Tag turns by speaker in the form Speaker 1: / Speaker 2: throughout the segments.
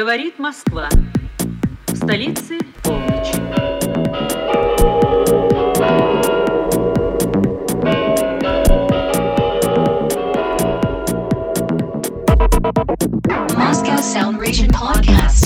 Speaker 1: Говорит Москва. В столице полночь. Moscow Sound Region Podcast.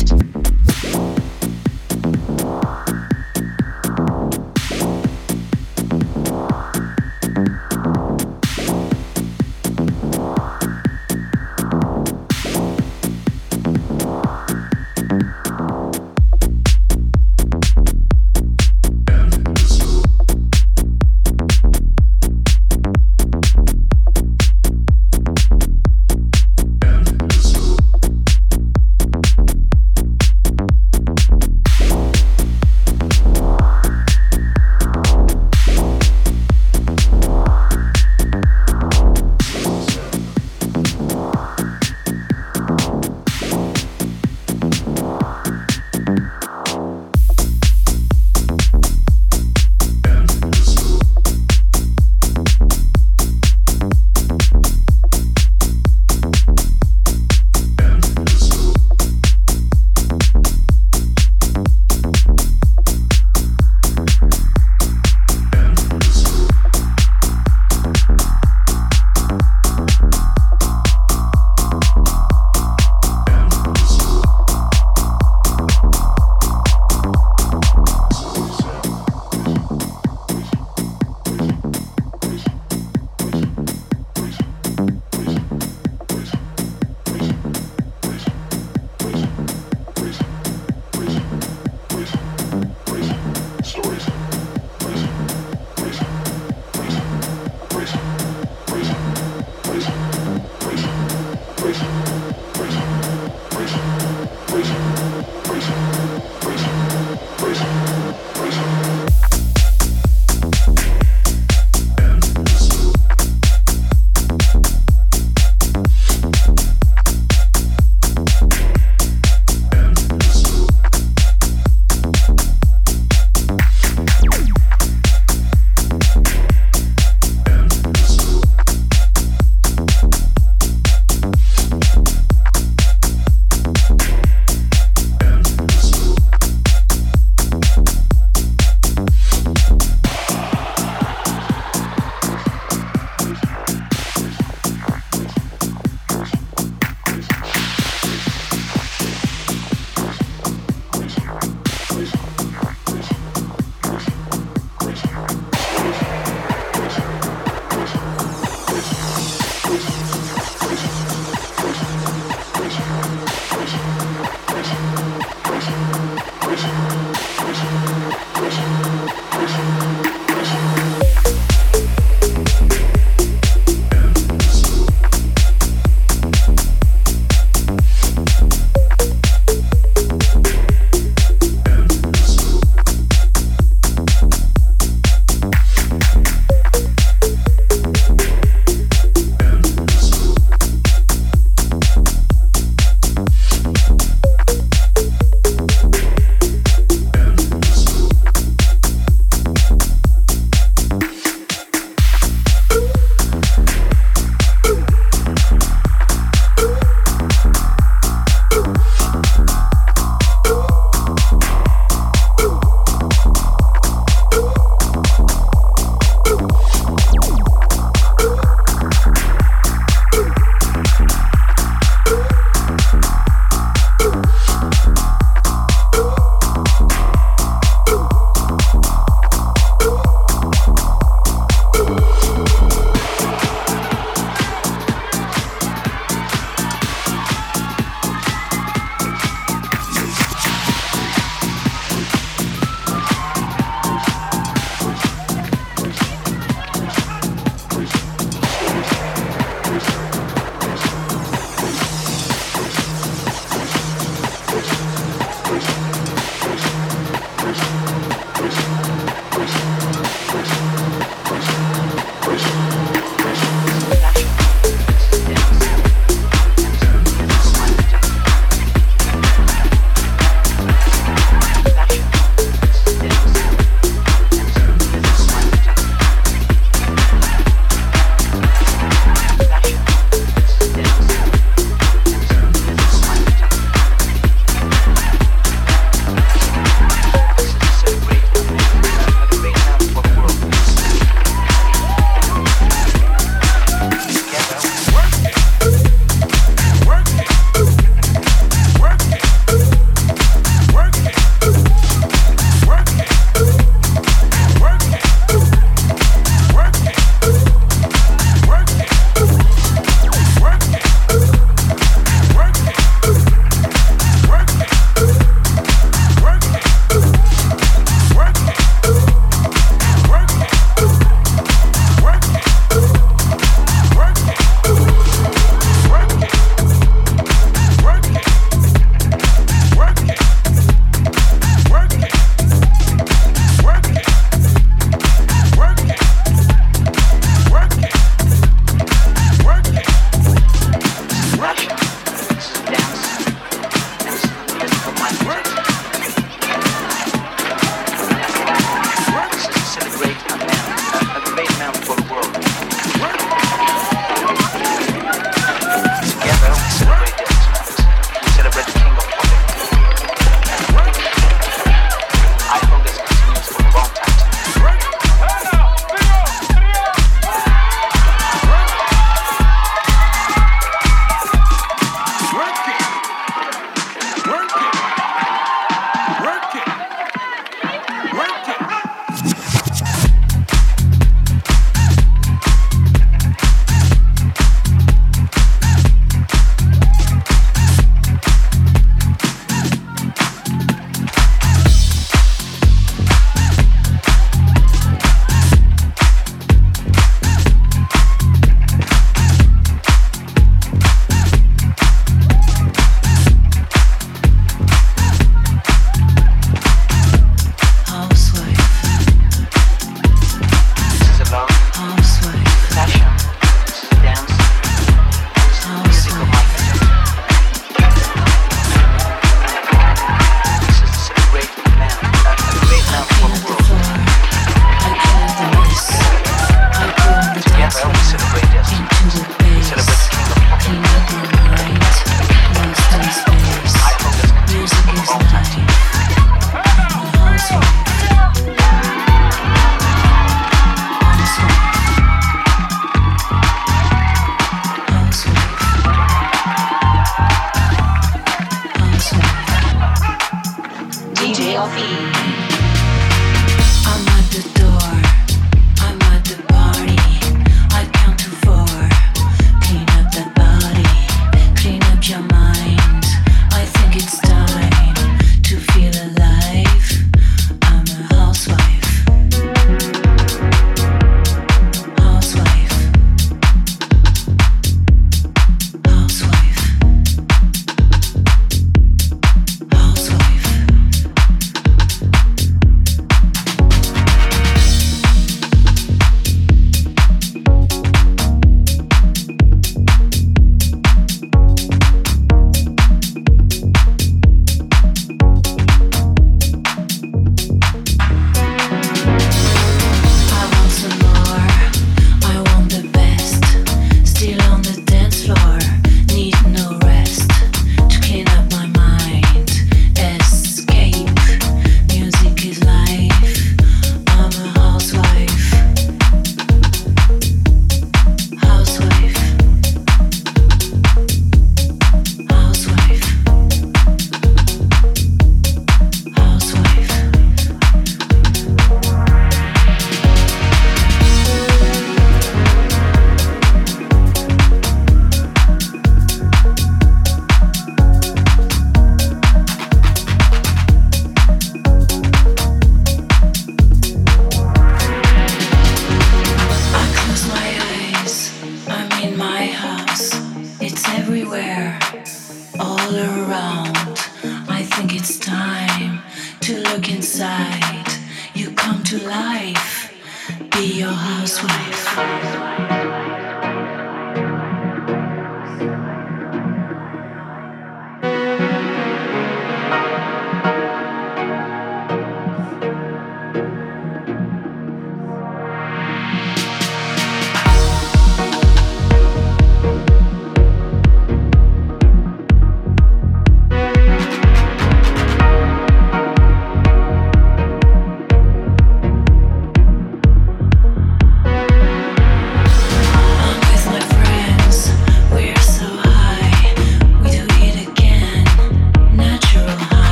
Speaker 1: Real Housewife.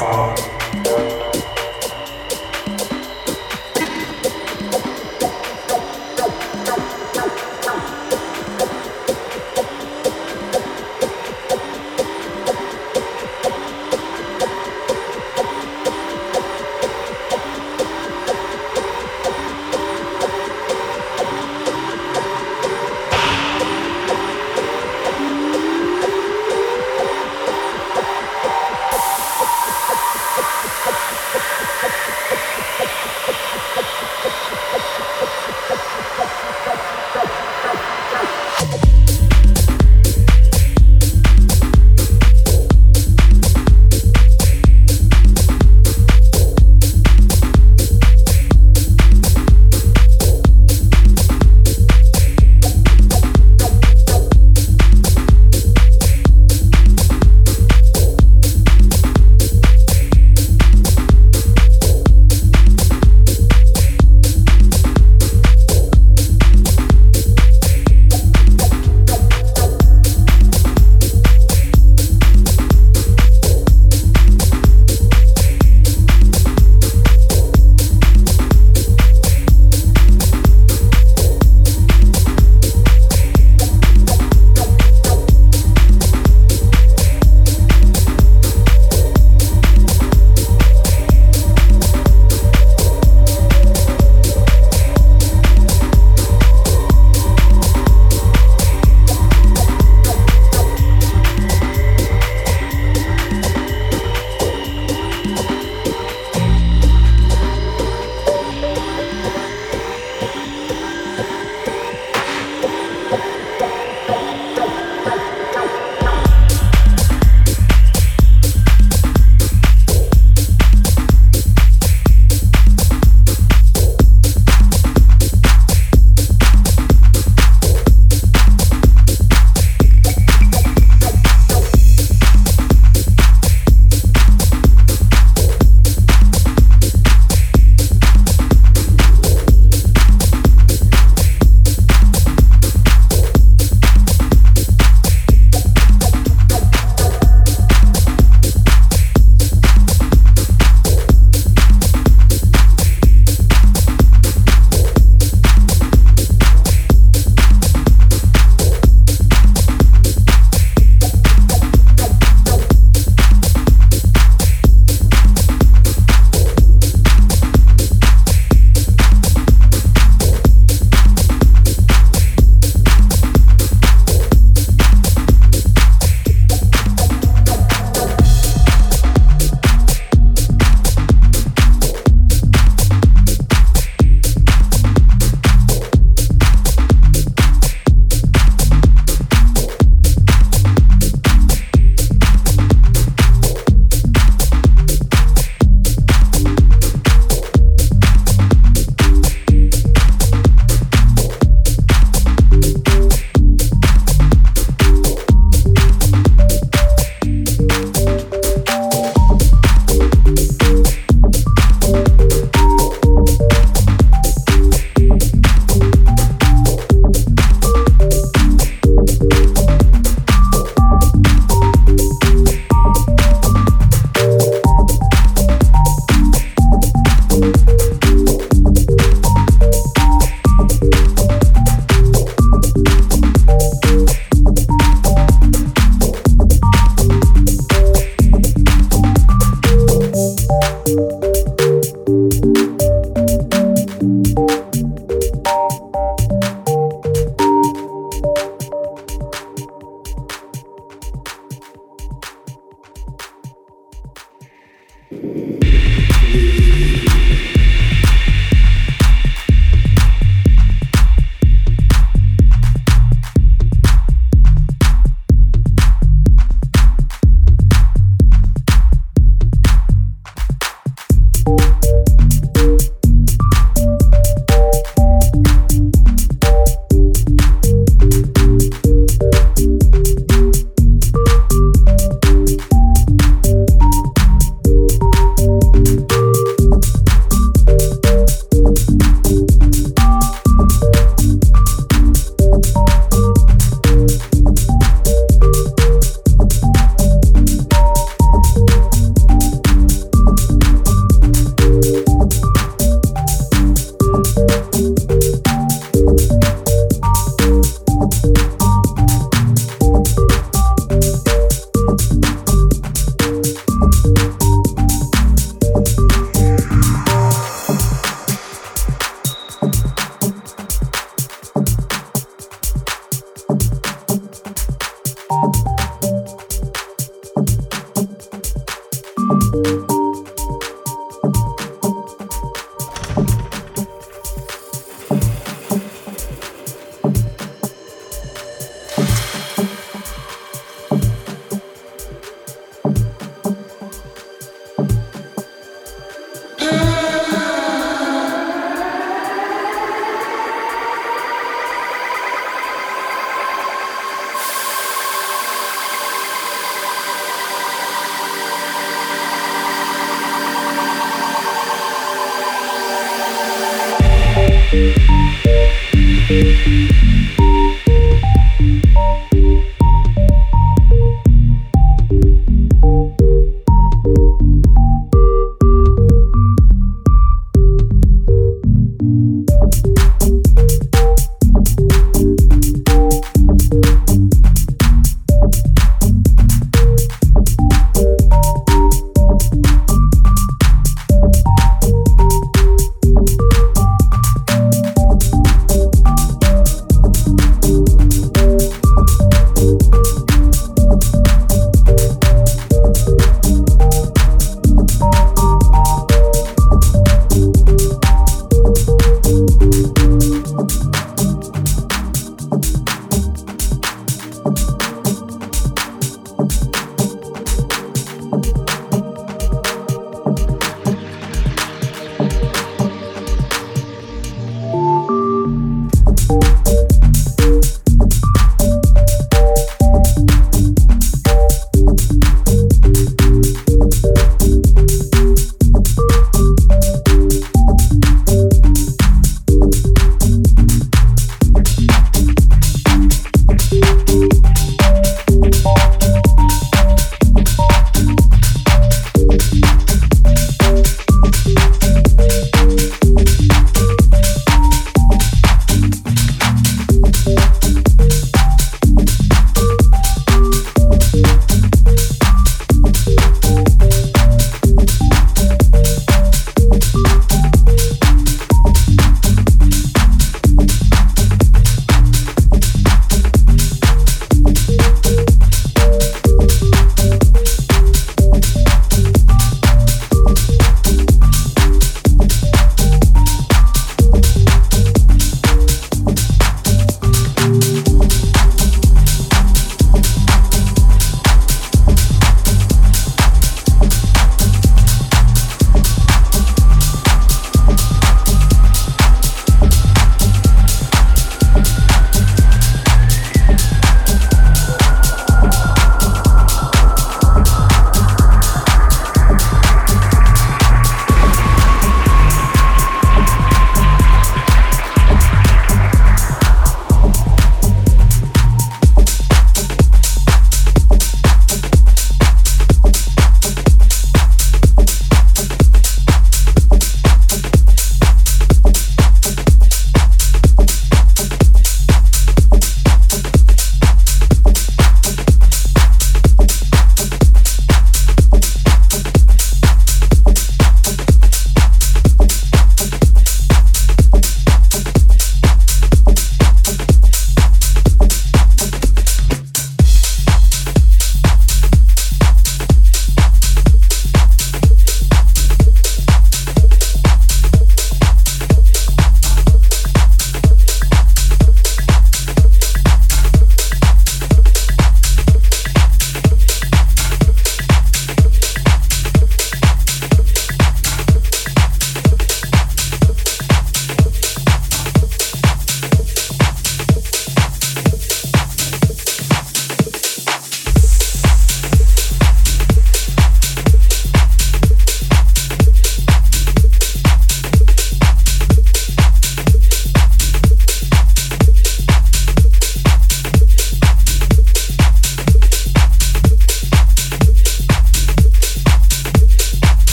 Speaker 1: Bye.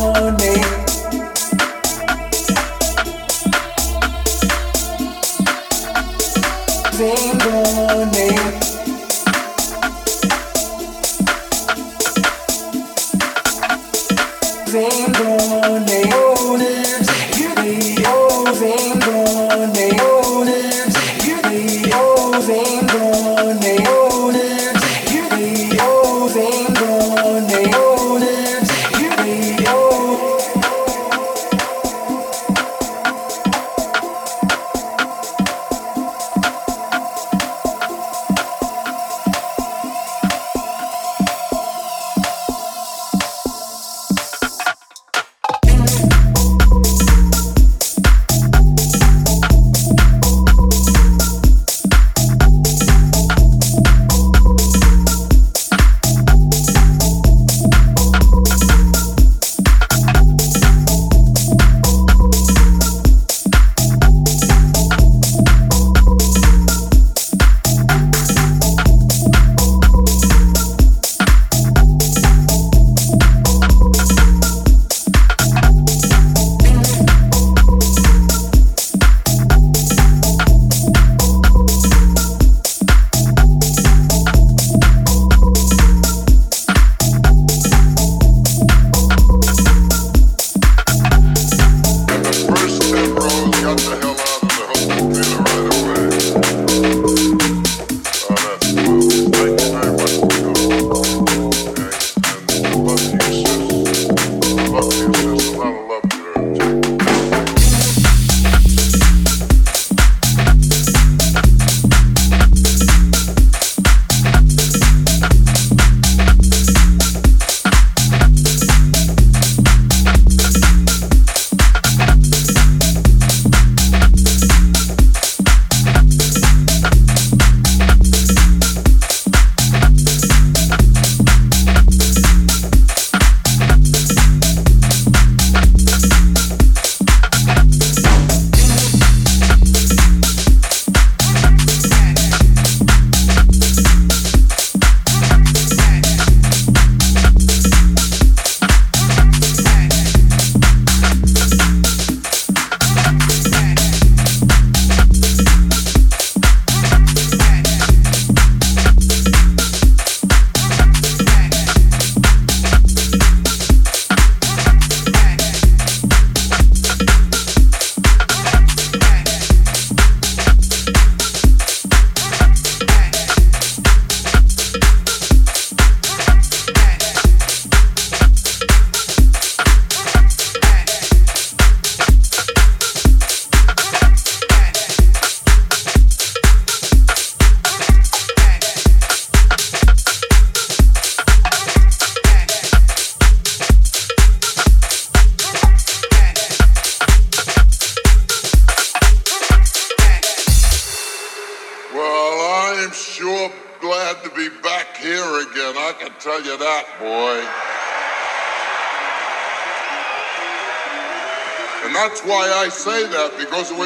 Speaker 2: morning.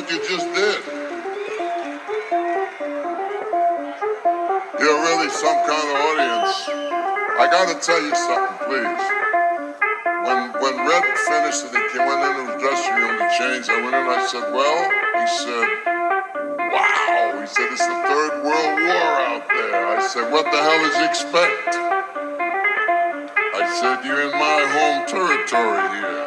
Speaker 2: what you just did. You're really some kind of audience. I gotta tell you something, please. When when Red finished and he came went in the dressing room to change, I went in and I said, Well, he said, Wow. He said, It's the third world war out there. I said, What the hell is you expect? I said, You're in my home territory here.